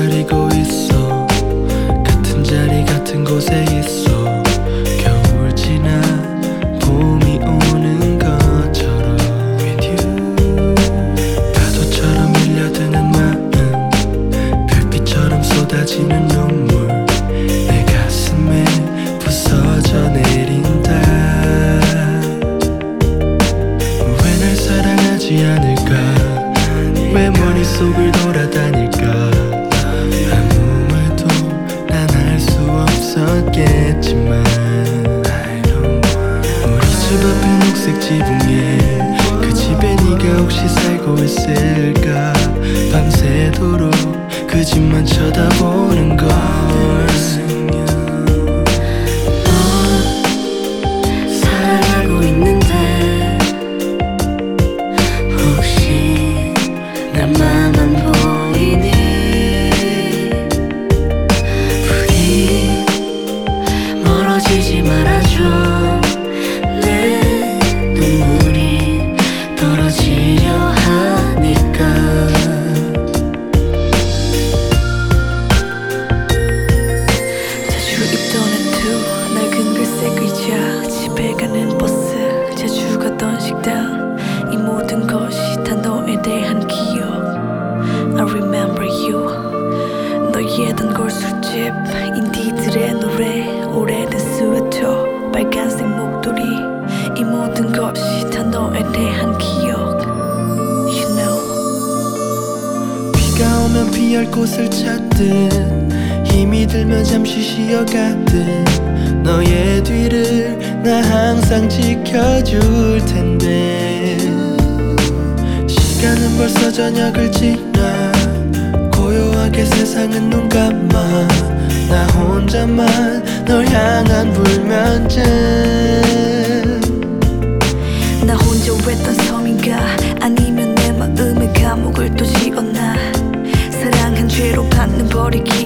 기다리고 있어. 같은 자리 같은 곳에 있어. 겨울 지나 봄이 오는 것처럼 With you. 파도처럼 밀려드는 마음 별빛처럼 쏟아지는 눈물. 내 가슴에 부서져 내린다. 왜 날 사랑하지 않을까? 왜 머릿속을 없었겠지만 우리 집 앞에 녹색 지붕에 그 집에 네가 혹시 살고 있을까? 밤새도록 그 집만 쳐다보는 걸 술집 인디들의 노래 오래된 스웨터 빨간색 목도리 이 모든 것이 다 너에 대한 기억. You know. 비가 오면 피할 곳을 찾듯 힘이 들면 잠시 쉬어가듯 너의 뒤를 나 항상 지켜줄 텐데. 시간은 벌써 저녁을 지나 고요하게 세상은 눈 감아 나 혼자만 널 향한 불면증. 나 혼자 외딴 섬인가? 아니면 내 마음의 감옥을 또 지었나? 사랑한 죄로 받는 버리기